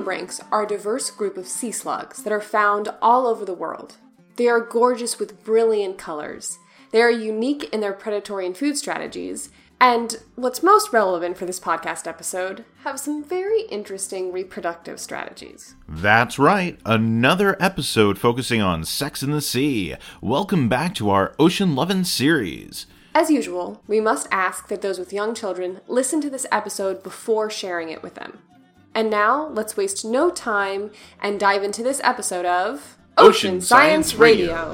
Nudibranchs are a diverse group of sea slugs that are found all over the world. They are gorgeous with brilliant colors. They are unique in their predatory and food strategies, and what's most relevant for this podcast episode, have some very interesting reproductive strategies. That's right, another episode focusing on sex in the sea. Welcome back to our Ocean Lovin' series. As usual, we must ask that those with young children listen to this episode before sharing it with them. And now, let's waste no time and dive into this episode of Ocean Ocean, Science Science, Radio.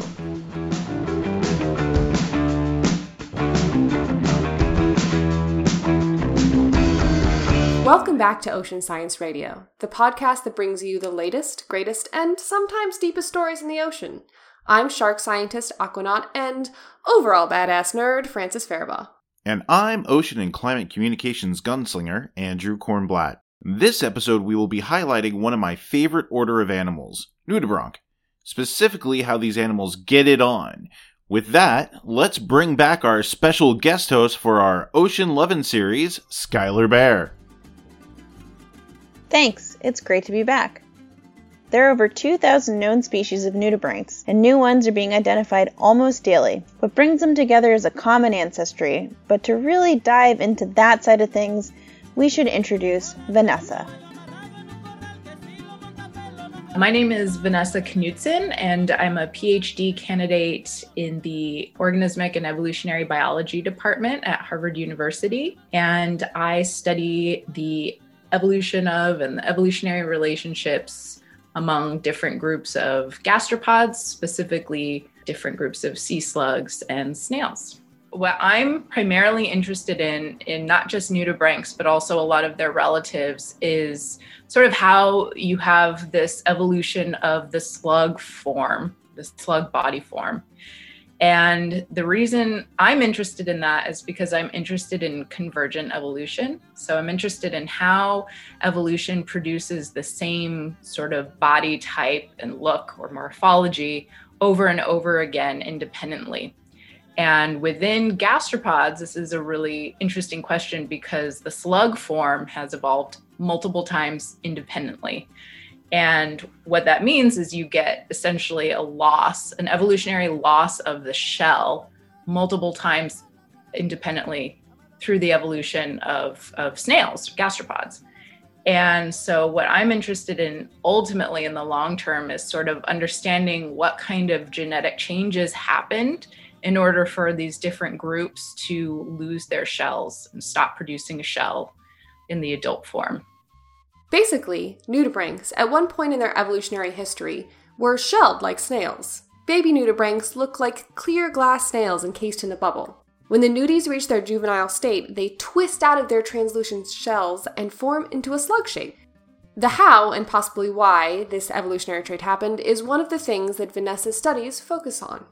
Welcome back to Ocean Science Radio, the podcast that brings you the latest, greatest, and sometimes deepest stories in the ocean. I'm shark scientist, aquanaut, and overall badass nerd, Francis Faribaugh. And I'm Ocean and Climate Communications gunslinger, Andrew Kornblatt. This episode, we will be highlighting one of my favorite order of animals, nudibranch, specifically how these animals get it on. With that, let's bring back our special guest host for our Ocean Lovin' series, Skylar Bayer. Thanks, it's great to be back. There are over 2,000 known species of nudibranchs, and new ones are being identified almost daily. What brings them together is a common ancestry, but to really dive into that side of things, we should introduce Vanessa. My name is Vanessa Knutson, and I'm a PhD candidate in the Organismic and Evolutionary Biology Department at Harvard University. And I study the evolution of and the evolutionary relationships among different groups of gastropods, specifically different groups of sea slugs and snails. What I'm primarily interested in, in not just nudibranchs, but also a lot of their relatives, is sort of how you have this evolution of the slug form, the slug body form. And the reason I'm interested in that is because I'm interested in convergent evolution. So I'm interested in how evolution produces the same sort of body type and look or morphology over and over again independently. And within gastropods, this is a really interesting question because the slug form has evolved multiple times independently. And what that means is you get essentially a loss, an evolutionary loss of the shell multiple times independently through the evolution of, of snails, gastropods. And so, what I'm interested in ultimately in the long term is sort of understanding what kind of genetic changes happened in order for these different groups to lose their shells and stop producing a shell in the adult form. Basically, nudibranchs, at one point in their evolutionary history, were shelled like snails. Baby nudibranchs look like clear glass snails encased in a bubble. When the nudies reach their juvenile state, they twist out of their translucent shells and form into a slug shape. The how, and possibly why, this evolutionary trait happened is one of the things that Vanessa's studies focus on.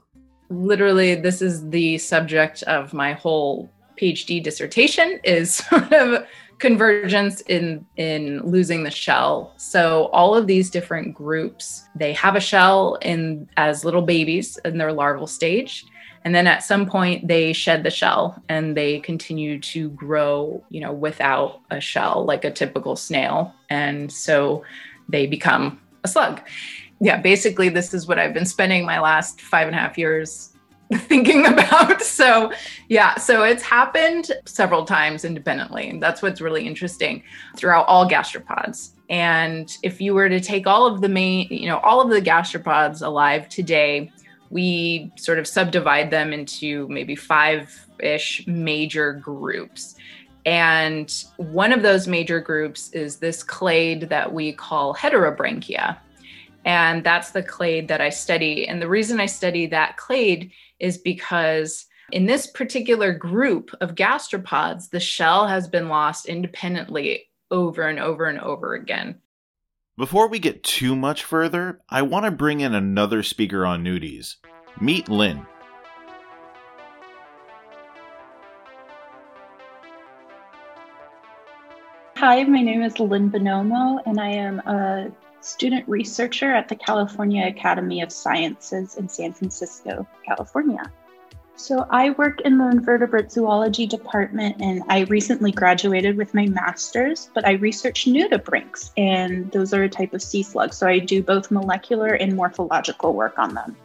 Literally, this is the subject of my whole PhD dissertation is sort of convergence in in losing the shell. So all of these different groups they have a shell in as little babies in their larval stage. And then at some point they shed the shell and they continue to grow you know without a shell like a typical snail. And so they become a slug yeah basically this is what i've been spending my last five and a half years thinking about. So, yeah, so it's happened several times independently. And that's what's really interesting throughout all gastropods. And if you were to take all of the main, you know, all of the gastropods alive today, we sort of subdivide them into maybe five ish major groups. And one of those major groups is this clade that we call heterobranchia. And that's the clade that I study. And the reason I study that clade is because in this particular group of gastropods, the shell has been lost independently over and over and over again. Before we get too much further, I want to bring in another speaker on nudies. Meet Lynn. Hi, my name is Lynn Bonomo, and I am a student researcher at the California Academy of Sciences in San Francisco, California. So I work in the invertebrate zoology department and I recently graduated with my master's, but I research nudibranchs and those are a type of sea slug. So I do both molecular and morphological work on them.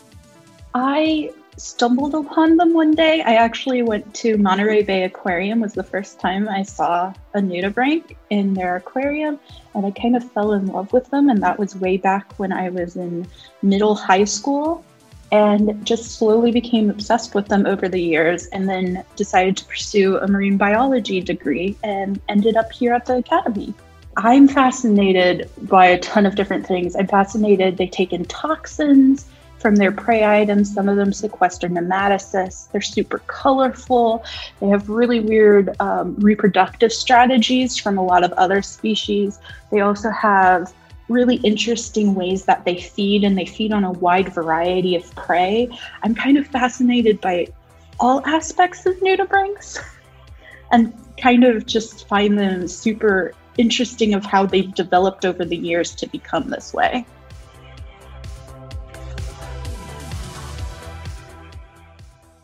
I stumbled upon them one day. I actually went to Monterey Bay Aquarium was the first time I saw a nudibranch in their aquarium and I kind of fell in love with them and that was way back when I was in middle high school and just slowly became obsessed with them over the years and then decided to pursue a marine biology degree and ended up here at the academy. I'm fascinated by a ton of different things. I'm fascinated they take in toxins from their prey items. Some of them sequester nematocysts. They're super colorful. They have really weird um, reproductive strategies from a lot of other species. They also have really interesting ways that they feed and they feed on a wide variety of prey. I'm kind of fascinated by all aspects of nudibranchs and kind of just find them super interesting of how they've developed over the years to become this way.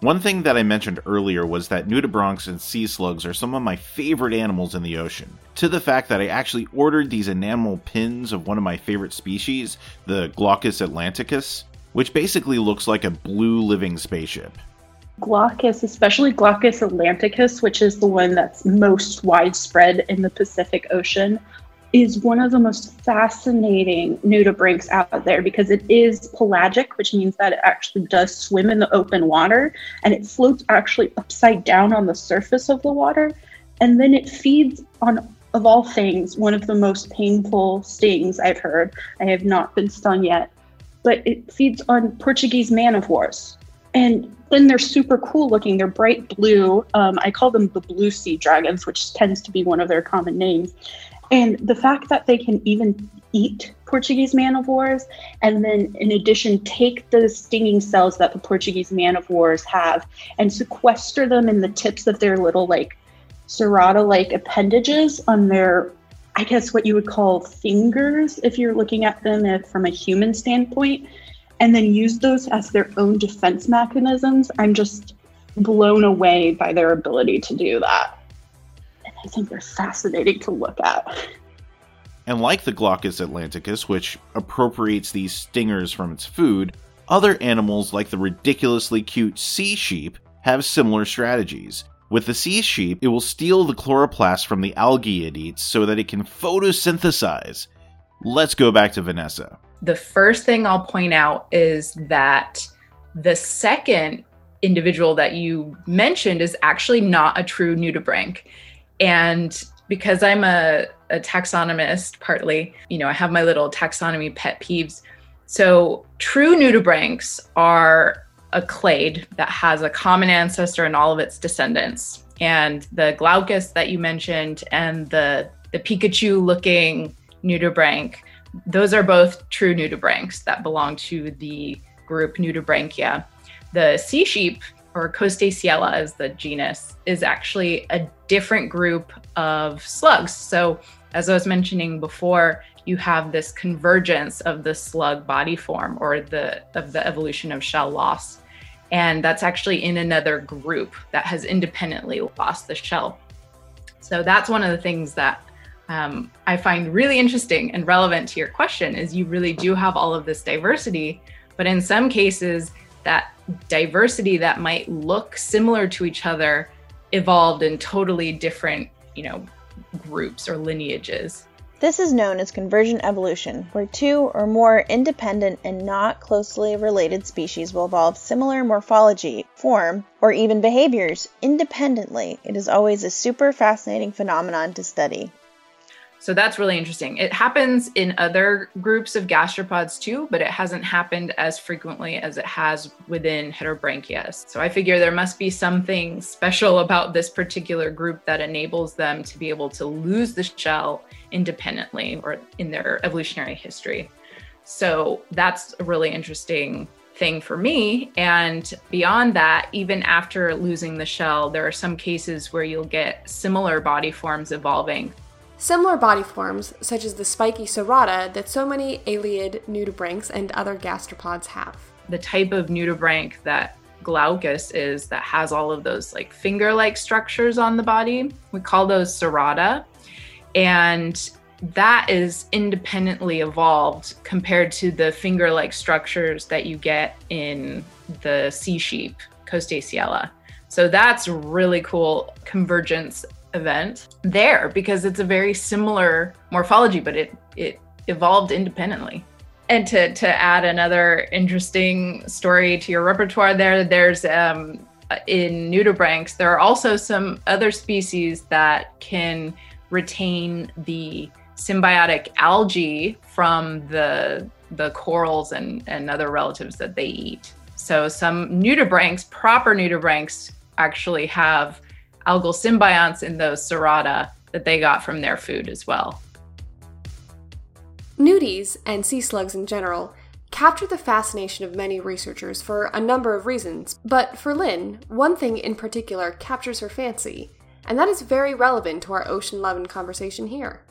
One thing that I mentioned earlier was that nudibranchs and sea slugs are some of my favorite animals in the ocean. To the fact that I actually ordered these enamel pins of one of my favorite species, the Glaucus atlanticus, which basically looks like a blue living spaceship. Glaucus, especially Glaucus atlanticus, which is the one that's most widespread in the Pacific Ocean, is one of the most fascinating nudibranchs out there because it is pelagic, which means that it actually does swim in the open water and it floats actually upside down on the surface of the water. And then it feeds on, of all things, one of the most painful stings I've heard. I have not been stung yet, but it feeds on Portuguese man of wars. And then they're super cool looking. They're bright blue. Um, I call them the blue sea dragons, which tends to be one of their common names. And the fact that they can even eat Portuguese man of wars and then, in addition, take the stinging cells that the Portuguese man of wars have and sequester them in the tips of their little, like, cerata like appendages on their, I guess, what you would call fingers if you're looking at them from a human standpoint, and then use those as their own defense mechanisms. I'm just blown away by their ability to do that. I think they're fascinating to look at. And like the Glaucus atlanticus, which appropriates these stingers from its food, other animals like the ridiculously cute sea sheep have similar strategies. With the sea sheep, it will steal the chloroplast from the algae it eats so that it can photosynthesize. Let's go back to Vanessa. The first thing I'll point out is that the second individual that you mentioned is actually not a true nudibranch. And because I'm a, a taxonomist, partly, you know, I have my little taxonomy pet peeves. So true nudibranchs are a clade that has a common ancestor in all of its descendants. And the glaucus that you mentioned and the the Pikachu looking nudibranch, those are both true nudibranchs that belong to the group Nudibranchia. The sea sheep or Costasiella is the genus, is actually a different group of slugs. So, as I was mentioning before, you have this convergence of the slug body form or the of the evolution of shell loss. And that's actually in another group that has independently lost the shell. So that's one of the things that um, I find really interesting and relevant to your question is you really do have all of this diversity, but in some cases that diversity that might look similar to each other evolved in totally different, you know, groups or lineages. This is known as convergent evolution, where two or more independent and not closely related species will evolve similar morphology, form, or even behaviors independently. It is always a super fascinating phenomenon to study. So that's really interesting. It happens in other groups of gastropods too, but it hasn't happened as frequently as it has within Heterobranchia. So I figure there must be something special about this particular group that enables them to be able to lose the shell independently or in their evolutionary history. So that's a really interesting thing for me. And beyond that, even after losing the shell, there are some cases where you'll get similar body forms evolving Similar body forms, such as the spiky cerata that so many aeolid nudibranchs and other gastropods have. The type of nudibranch that glaucus is that has all of those like finger like structures on the body. We call those cerata. And that is independently evolved compared to the finger like structures that you get in the sea sheep, Costasiella. So that's really cool convergence event there because it's a very similar morphology, but it it evolved independently. And to to add another interesting story to your repertoire, there there's um, in nudibranchs there are also some other species that can retain the symbiotic algae from the the corals and, and other relatives that they eat. So some nudibranchs, proper nudibranchs, actually have algal symbionts in those cerata that they got from their food as well. Nudies, and sea slugs in general, capture the fascination of many researchers for a number of reasons, but for Lynn, one thing in particular captures her fancy, and that is very relevant to our Ocean Lovin' conversation here.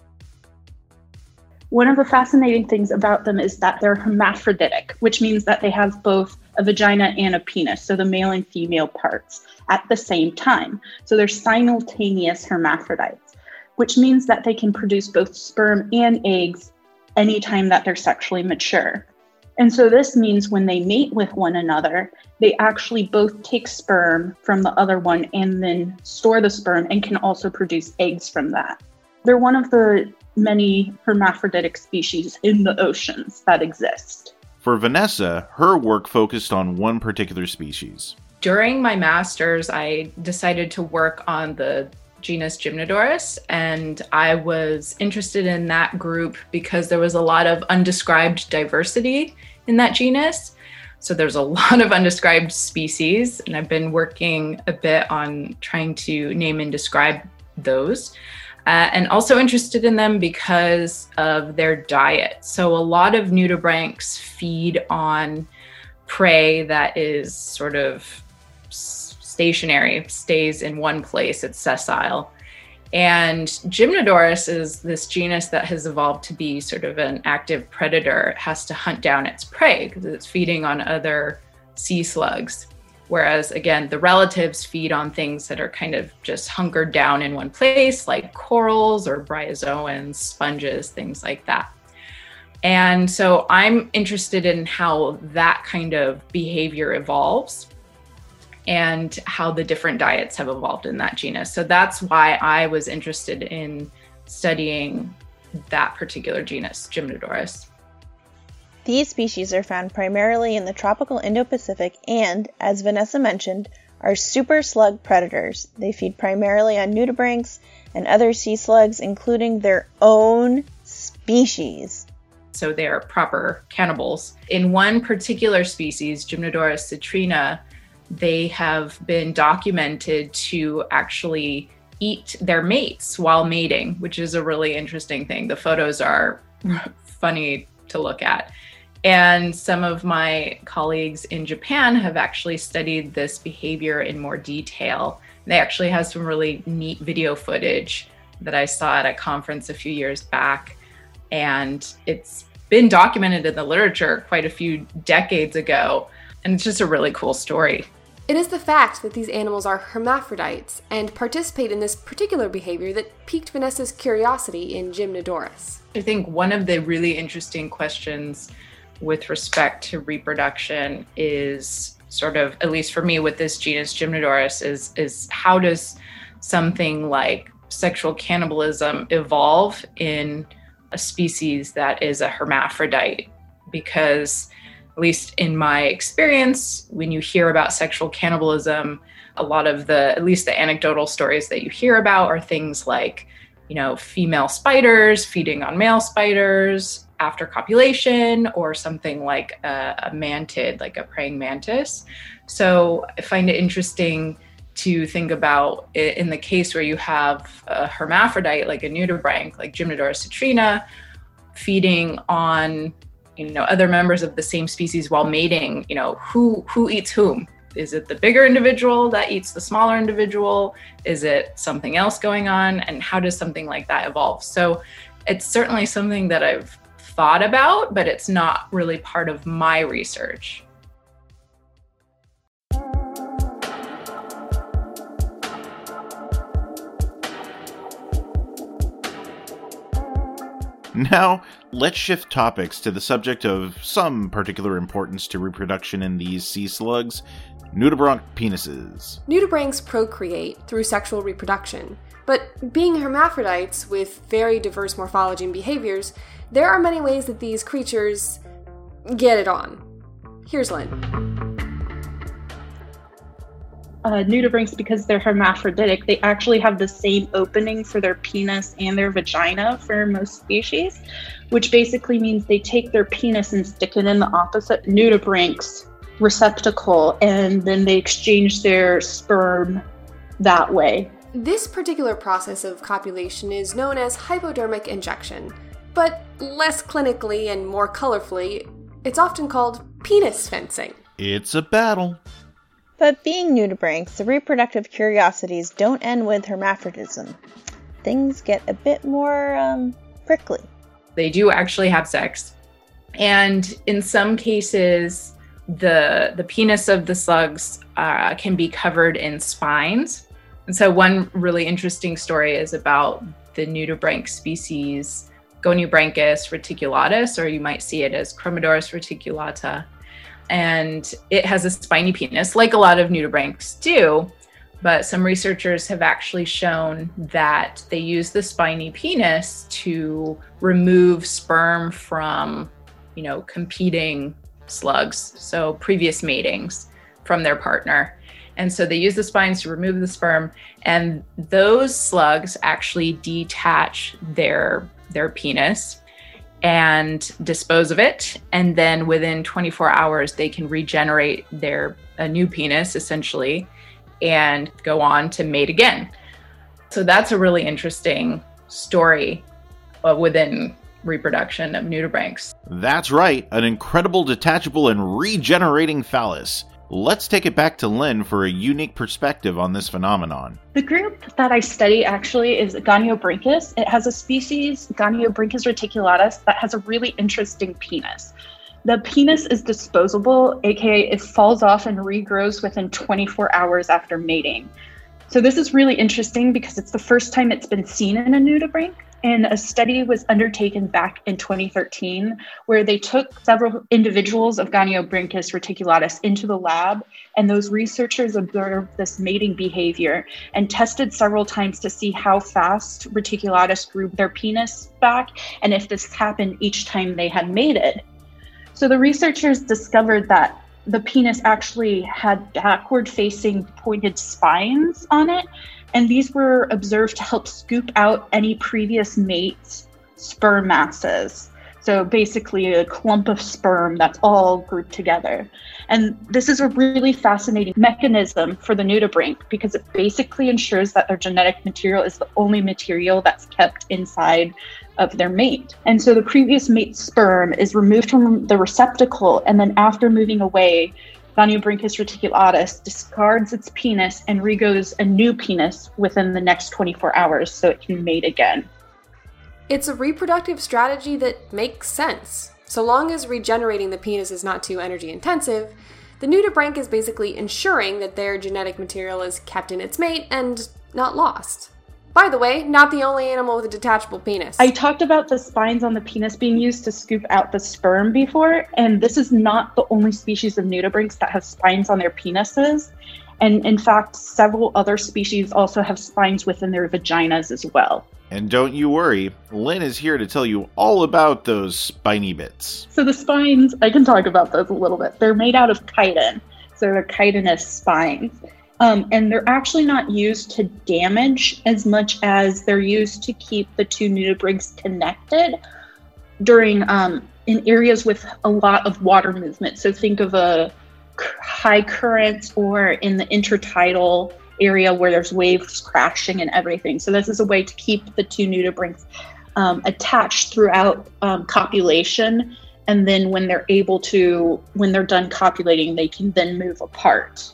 One of the fascinating things about them is that they're hermaphroditic, which means that they have both a vagina and a penis, so the male and female parts, at the same time. So they're simultaneous hermaphrodites, which means that they can produce both sperm and eggs anytime that they're sexually mature. And so this means when they mate with one another, they actually both take sperm from the other one and then store the sperm and can also produce eggs from that. They're one of the many hermaphroditic species in the oceans that exist. For Vanessa, her work focused on one particular species. During my master's, I decided to work on the genus Gymnodoris, and I was interested in that group because there was a lot of undescribed diversity in that genus. So there's a lot of undescribed species, and I've been working a bit on trying to name and describe those. Uh, and also interested in them because of their diet. So, a lot of nudibranchs feed on prey that is sort of stationary, stays in one place, it's sessile. And Gymnodoris is this genus that has evolved to be sort of an active predator. It has to hunt down its prey because it's feeding on other sea slugs. Whereas, again, the relatives feed on things that are kind of just hunkered down in one place, like corals or bryozoans, sponges, things like that. And so I'm interested in how that kind of behavior evolves and how the different diets have evolved in that genus. So that's why I was interested in studying that particular genus, Gymnodoris. These species are found primarily in the tropical Indo Pacific and, as Vanessa mentioned, are super slug predators. They feed primarily on nudibranchs and other sea slugs, including their own species. So they are proper cannibals. In one particular species, Gymnodoris citrina, they have been documented to actually eat their mates while mating, which is a really interesting thing. The photos are funny to look at. And some of my colleagues in Japan have actually studied this behavior in more detail. They actually have some really neat video footage that I saw at a conference a few years back. And it's been documented in the literature quite a few decades ago. And it's just a really cool story. It is the fact that these animals are hermaphrodites and participate in this particular behavior that piqued Vanessa's curiosity in Gymnodoris. I think one of the really interesting questions with respect to reproduction is sort of at least for me with this genus Gymnodoris is is how does something like sexual cannibalism evolve in a species that is a hermaphrodite? Because at least in my experience when you hear about sexual cannibalism a lot of the at least the anecdotal stories that you hear about are things like you know female spiders feeding on male spiders after copulation or something like a, a mantid, like a praying mantis. So I find it interesting to think about in the case where you have a hermaphrodite like a nudibranch like Gymnodoris citrina feeding on you know other members of the same species while mating you know who who eats whom? Is it the bigger individual that eats the smaller individual? Is it something else going on? And how does something like that evolve? So it's certainly something that I've thought about, but it's not really part of my research. Now, let's shift topics to the subject of some particular importance to reproduction in these sea slugs nudibranch penises. Nudibranchs procreate through sexual reproduction, but being hermaphrodites with very diverse morphology and behaviors, there are many ways that these creatures get it on. Here's Lynn uh, nudibranchs, because they're hermaphroditic, they actually have the same opening for their penis and their vagina for most species, which basically means they take their penis and stick it in the opposite nudibranch's receptacle, and then they exchange their sperm that way. This particular process of copulation is known as hypodermic injection, but less clinically and more colorfully, it's often called penis fencing. It's a battle. But being nudibranchs, the reproductive curiosities don't end with hermaphrodism. Things get a bit more um, prickly. They do actually have sex. And in some cases, the the penis of the slugs uh, can be covered in spines. And so, one really interesting story is about the nudibranch species Goniobranchus reticulatus, or you might see it as Chromodoris reticulata and it has a spiny penis, like a lot of nudibranchs do. But some researchers have actually shown that they use the spiny penis to remove sperm from, you know, competing slugs, so previous matings from their partner. And so they use the spines to remove the sperm, and those slugs actually detach their their penis and dispose of it. And then within 24 hours they can regenerate their a new penis essentially and go on to mate again. So that's a really interesting story uh, within reproduction of nudibranchs. That's right an incredible detachable and regenerating phallus Let's take it back to Lynn for a unique perspective on this phenomenon. The group that I study actually is Goniobranchus. It has a species, Goniobranchus reticulatus, that has a really interesting penis. The penis is disposable, aka it falls off and regrows within 24 hours after mating. So this is really interesting because it's the first time it's been seen in a nudibranch. And a study was undertaken back in 2013 where they took several individuals of Goniobranchus reticulatus into the lab, and those researchers observed this mating behavior and tested several times to see how fast reticulatus grew their penis back and if this happened each time they had mated. So the researchers discovered that the penis actually had backward facing pointed spines on it and these were observed to help scoop out any previous mates' sperm masses. So basically, a clump of sperm that's all grouped together. And this is a really fascinating mechanism for the nudibranch because it basically ensures that their genetic material is the only material that's kept inside of their mate. And so the previous mate's sperm is removed from the receptacle, and then after moving away, Goniobranchus reticulatus discards its penis and regrows a new penis within the next 24 hours so it can mate again. It's a reproductive strategy that makes sense. So long as regenerating the penis is not too energy intensive, the nudibranch is basically ensuring that their genetic material is kept in its mate and not lost. By the way, not the only animal with a detachable penis. I talked about the spines on the penis being used to scoop out the sperm before, and this is not the only species of nudibranchs that have spines on their penises. And in fact, several other species also have spines within their vaginas as well. And don't you worry, Lynn is here to tell you all about those spiny bits. So the spines, I can talk about those a little bit. They're made out of chitin, so they're chitinous spines. Um, and they're actually not used to damage as much as they're used to keep the two nudibranchs connected during um, in areas with a lot of water movement. So think of a high current or in the intertidal area where there's waves crashing and everything. So this is a way to keep the two nudibranchs um, attached throughout um, copulation. And then when they're able to, when they're done copulating, they can then move apart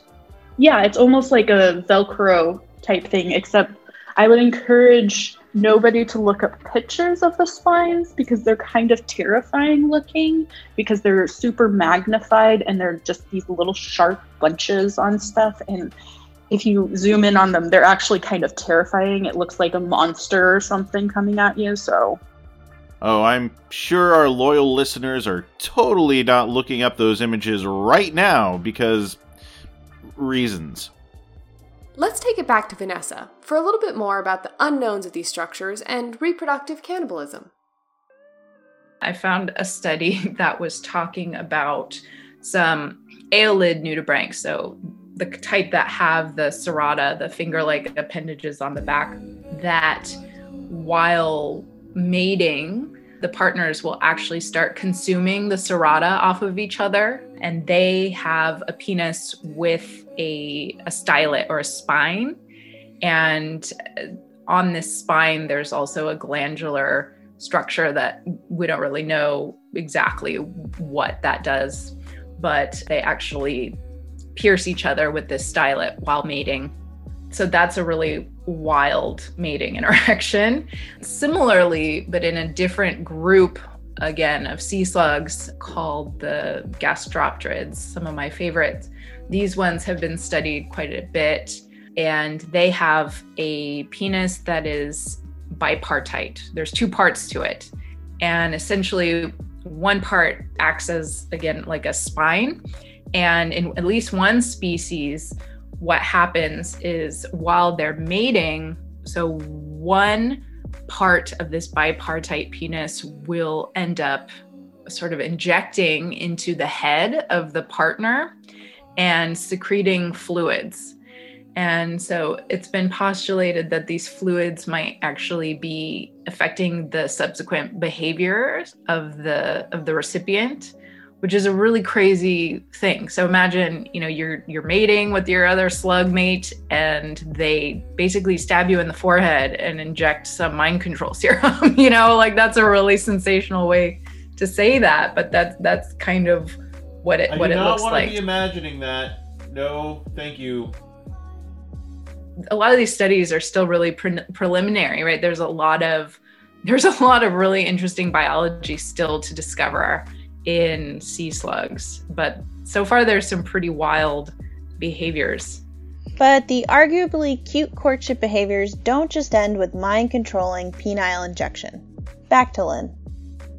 yeah, it's almost like a Velcro type thing, except I would encourage nobody to look up pictures of the spines because they're kind of terrifying looking because they're super magnified and they're just these little sharp bunches on stuff. And if you zoom in on them, they're actually kind of terrifying. It looks like a monster or something coming at you. So Oh, I'm sure our loyal listeners are totally not looking up those images right now because reasons. Let's take it back to Vanessa for a little bit more about the unknowns of these structures and reproductive cannibalism. I found a study that was talking about some aeolid nudibranchs, so the type that have the cerata, the finger-like appendages on the back, that while mating, the partners will actually start consuming the cerata off of each other, and they have a penis with a, a stylet or a spine. And on this spine, there's also a glandular structure that we don't really know exactly what that does, but they actually pierce each other with this stylet while mating. So that's a really wild mating interaction. Similarly, but in a different group, again, of sea slugs called the gastropterids, some of my favorites. These ones have been studied quite a bit, and they have a penis that is bipartite. There's two parts to it. And essentially, one part acts as, again, like a spine. And in at least one species, what happens is while they're mating, so one part of this bipartite penis will end up sort of injecting into the head of the partner and secreting fluids. And so it's been postulated that these fluids might actually be affecting the subsequent behavior of the of the recipient which is a really crazy thing. So imagine, you know, you're you're mating with your other slug mate and they basically stab you in the forehead and inject some mind control serum. you know, like that's a really sensational way to say that, but that's that's kind of what it I what do it not want to be imagining that. No, thank you. a lot of these studies are still really pre- preliminary, right? There's a lot of there's a lot of really interesting biology still to discover in sea slugs, but so far there's some pretty wild behaviors. But the arguably cute courtship behaviors don't just end with mind controlling penile injection. Back to Lynn.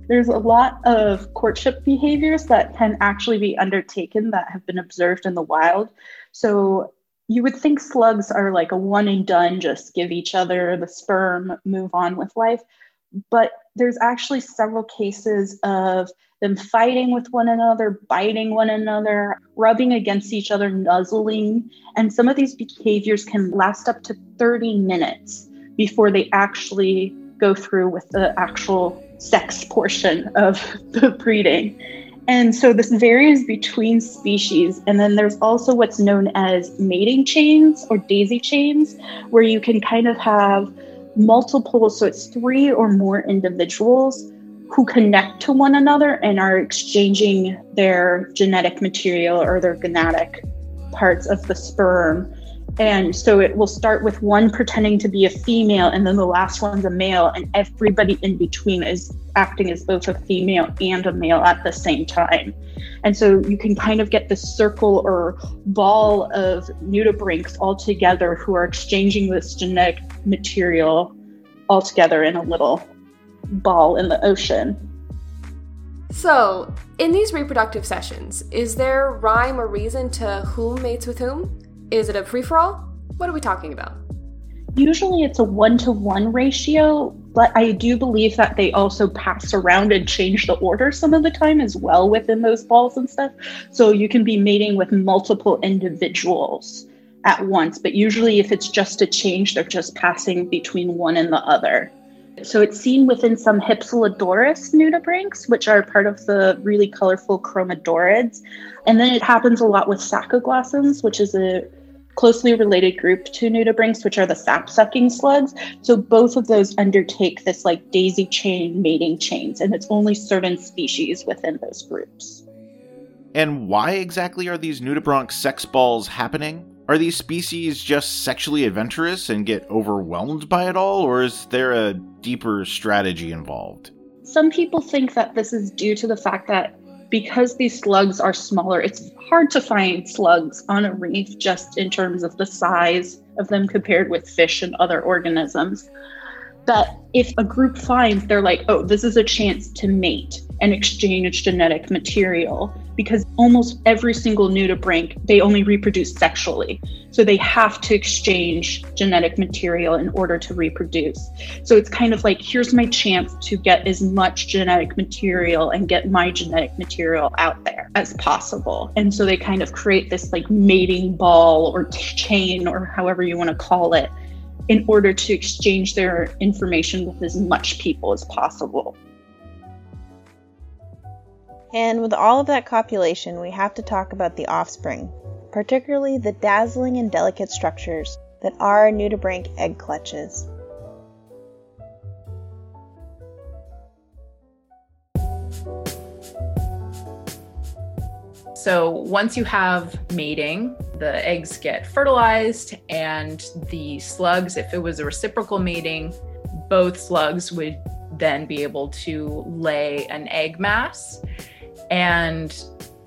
There's a lot of courtship behaviors that can actually be undertaken that have been observed in the wild. So you would think slugs are like a one and done, just give each other the sperm, move on with life. But there's actually several cases of them fighting with one another, biting one another, rubbing against each other, nuzzling. And some of these behaviors can last up to 30 minutes before they actually go through with the actual sex portion of the breeding. And so this varies between species. And then there's also what's known as mating chains or daisy chains, where you can kind of have multiple, so it's three or more individuals who connect to one another and are exchanging their genetic material or their gonadic parts of the sperm. And so it will start with one pretending to be a female, and then the last one's a male, and everybody in between is acting as both a female and a male at the same time. And so you can kind of get this circle or ball of nudibranchs all together who are exchanging this genetic material all together in a little ball in the ocean. So, in these reproductive sessions, is there rhyme or reason to whom mates with whom? Is it a free for all? What are we talking about? Usually it's a one to one ratio, but I do believe that they also pass around and change the order some of the time as well within those balls and stuff. So you can be mating with multiple individuals at once, but usually if it's just a change, they're just passing between one and the other. So it's seen within some Hypselodoris nudibranchs, which are part of the really colorful chromodorids. And then it happens a lot with sacoglossans, which is a closely related group to nudibranchs, which are the sap sucking slugs. So both of those undertake this like daisy chain mating chains, and it's only certain species within those groups. And why exactly are these nudibranch sex balls happening? Are these species just sexually adventurous and get overwhelmed by it all, or is there a deeper strategy involved? Some people think that this is due to the fact that because these slugs are smaller, it's hard to find slugs on a reef just in terms of the size of them compared with fish and other organisms. that if a group finds they're like, oh, this is a chance to mate and exchange genetic material, because almost every single nudibranch, they only reproduce sexually. So they have to exchange genetic material in order to reproduce. So it's kind of like, here's my chance to get as much genetic material and get my genetic material out there as possible. And so they kind of create this like mating ball or chain or however you want to call it in order to exchange their information with as much people as possible. And with all of that copulation, we have to talk about the offspring, particularly the dazzling and delicate structures that are nudibranch egg clutches. So once you have mating, the eggs get fertilized, and the slugs, if it was a reciprocal mating, both slugs would then be able to lay an egg mass. And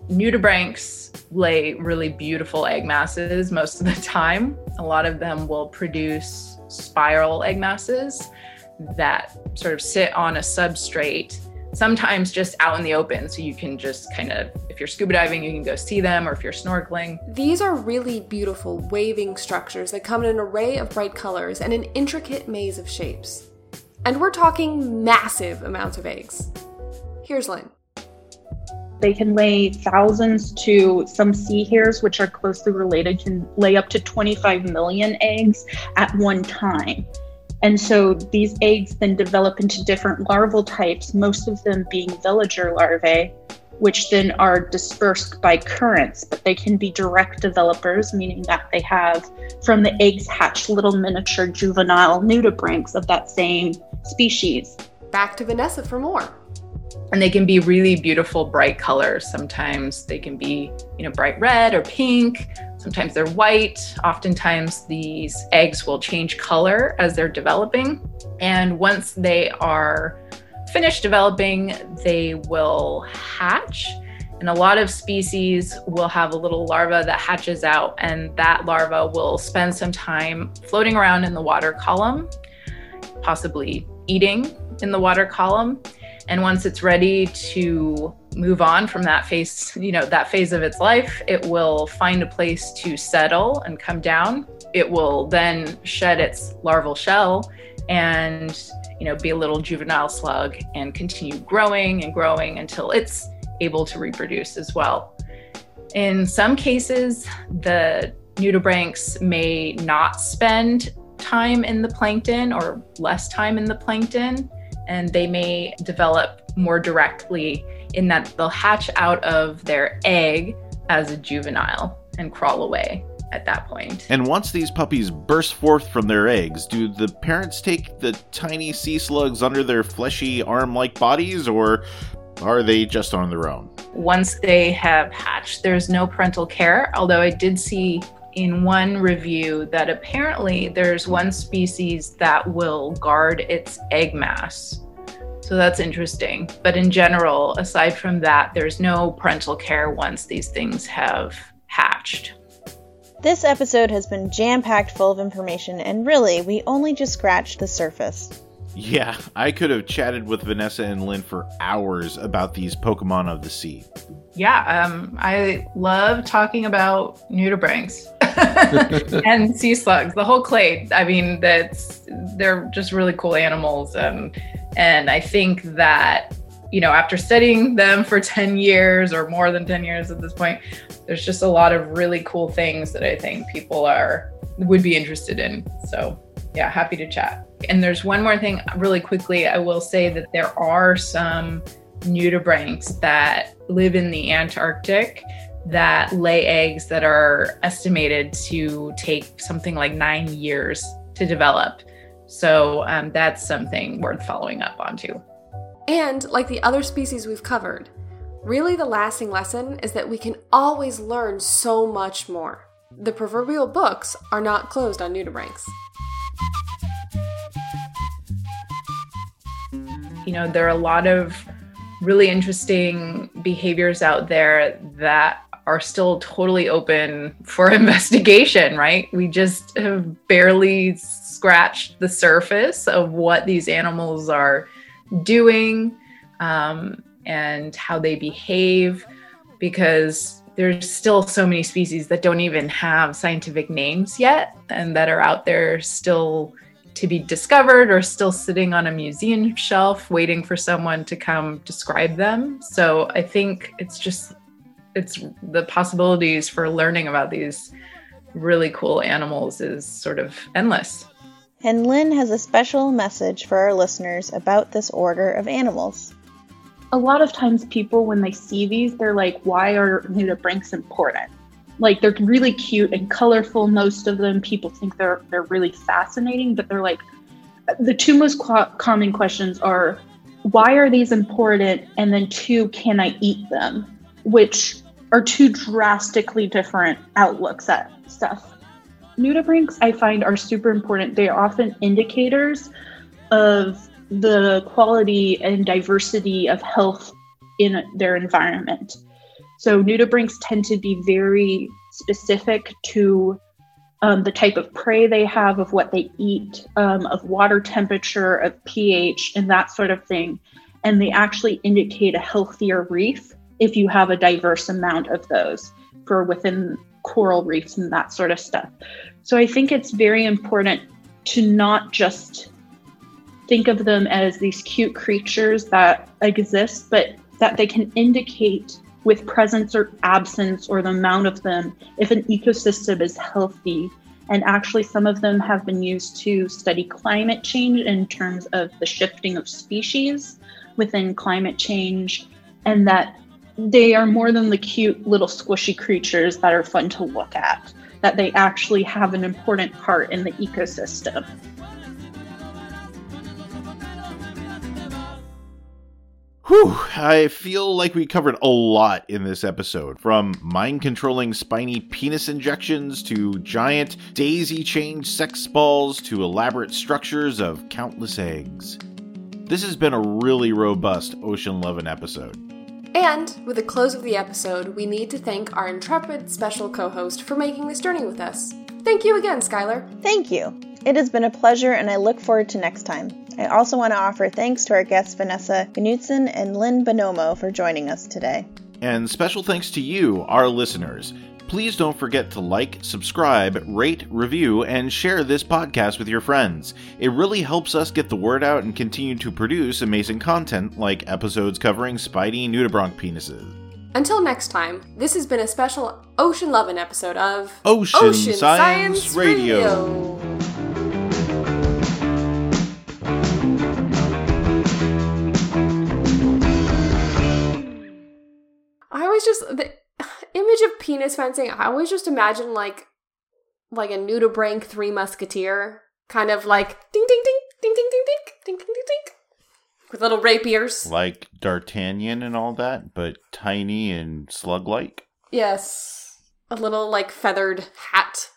nudibranchs lay really beautiful egg masses most of the time. A lot of them will produce spiral egg masses that sort of sit on a substrate sometimes just out in the open. So you can just kind of if you're scuba diving you can go see them or if you're snorkeling. These are really beautiful waving structures that come in an array of bright colors and an intricate maze of shapes. And we're talking massive amounts of eggs. Here's lynn they can lay thousands to some sea hares, which are closely related, can lay up to 25 million eggs at one time. And so these eggs then develop into different larval types, most of them being veliger larvae, which then are dispersed by currents, but they can be direct developers, meaning that they have from the eggs hatch little miniature juvenile nudibranchs of that same species. Back to Vanessa for more and they can be really beautiful bright colors. Sometimes they can be you know bright red or pink. Sometimes they're white. Oftentimes these eggs will change color as they're developing. And once they are finished developing they will hatch. And a lot of species will have a little larva that hatches out and that larva will spend some time floating around in the water column possibly eating in the water column and once it's ready to move on from that phase, you know, that phase of its life, it will find a place to settle and come down. It will then shed its larval shell and, you know, be a little juvenile slug and continue growing and growing until it's able to reproduce as well. In some cases, the nudibranchs may not spend time in the plankton or less time in the plankton and they may develop more directly in that they'll hatch out of their egg as a juvenile and crawl away at that point. And once these puppies burst forth from their eggs, do the parents take the tiny sea slugs under their fleshy arm like bodies, or are they just on their own? Once they have hatched, there's no parental care, although I did see in one review that apparently there's one species that will guard its egg mass. So that's interesting. But in general, aside from that, there's no parental care once these things have hatched. This episode has been jam packed full of information, and really, we only just scratched the surface. Yeah, I could have chatted with Vanessa and Lynn for hours about these Pokemon of the sea. Yeah, um, I love talking about nudibranchs and sea slugs, the whole clade. I mean, that's they're just really cool animals, um, and I think that you know, after studying them for 10 years or more than 10 years at this point, there's just a lot of really cool things that I think people are would be interested in. So, yeah, happy to chat. And there's one more thing really quickly. I will say that there are some nudibranchs that live in the Antarctic that lay eggs that are estimated to take something like nine years to develop. So um, that's something worth following up on too. And like the other species we've covered, really the lasting lesson is that we can always learn so much more. The proverbial books are not closed on nudibranchs. You know, there are a lot of really interesting behaviors out there that are still totally open for investigation, right? We just have barely scratched the surface of what these animals are doing um, and how they behave because there's still so many species that don't even have scientific names yet and that are out there still to be discovered or still sitting on a museum shelf waiting for someone to come describe them. So I think it's just it's the possibilities for learning about these really cool animals is sort of endless. And Lynn has a special message for our listeners about this order of animals. A lot of times, people, when they see these, they're like, why are nudibranchs important? Like, they're really cute and colorful, most of them. People think they're, they're really fascinating, but they're like, the two most common questions are, why are these important? And then, two, can I eat them? Which are two drastically different outlooks at stuff. Nudibranchs, I find, are super important. They are often indicators of the quality and diversity of health in their environment. So, nudibranchs tend to be very specific to um, the type of prey they have, of what they eat, um, of water temperature, of pH, and that sort of thing. And they actually indicate a healthier reef if you have a diverse amount of those for within coral reefs and that sort of stuff. So I think it's very important to not just think of them as these cute creatures that exist, but that they can indicate with presence or absence or the amount of them if an ecosystem is healthy. And actually, some of them have been used to study climate change in terms of the shifting of species within climate change, and that they are more than the cute little squishy creatures that are fun to look at, that they actually have an important part in the ecosystem. Whew, I feel like we covered a lot in this episode. From mind controlling spiny penis injections to giant daisy chained sex balls to elaborate structures of countless eggs. This has been a really robust Ocean Lovin' episode. And with the close of the episode, we need to thank our intrepid special co host for making this journey with us. Thank you again, Skylar. Thank you. It has been a pleasure, and I look forward to next time. I also want to offer thanks to our guests Vanessa Knutson and Lynn Bonomo for joining us today. And special thanks to you, our listeners. Please don't forget to like, subscribe, rate, review, and share this podcast with your friends. It really helps us get the word out and continue to produce amazing content like episodes covering Spidey nudibranch penises. Until next time, this has been a special Ocean Lovin' episode of Ocean, Ocean Science, Radio. I just the image of penis fencing. I always just imagine like like a nudibranch three musketeer, kind of like ding ding ding ding ding ding ding ding ding ding ding, with little rapiers. Like D'Artagnan and all that, but tiny and slug like. Yes, a little like feathered hat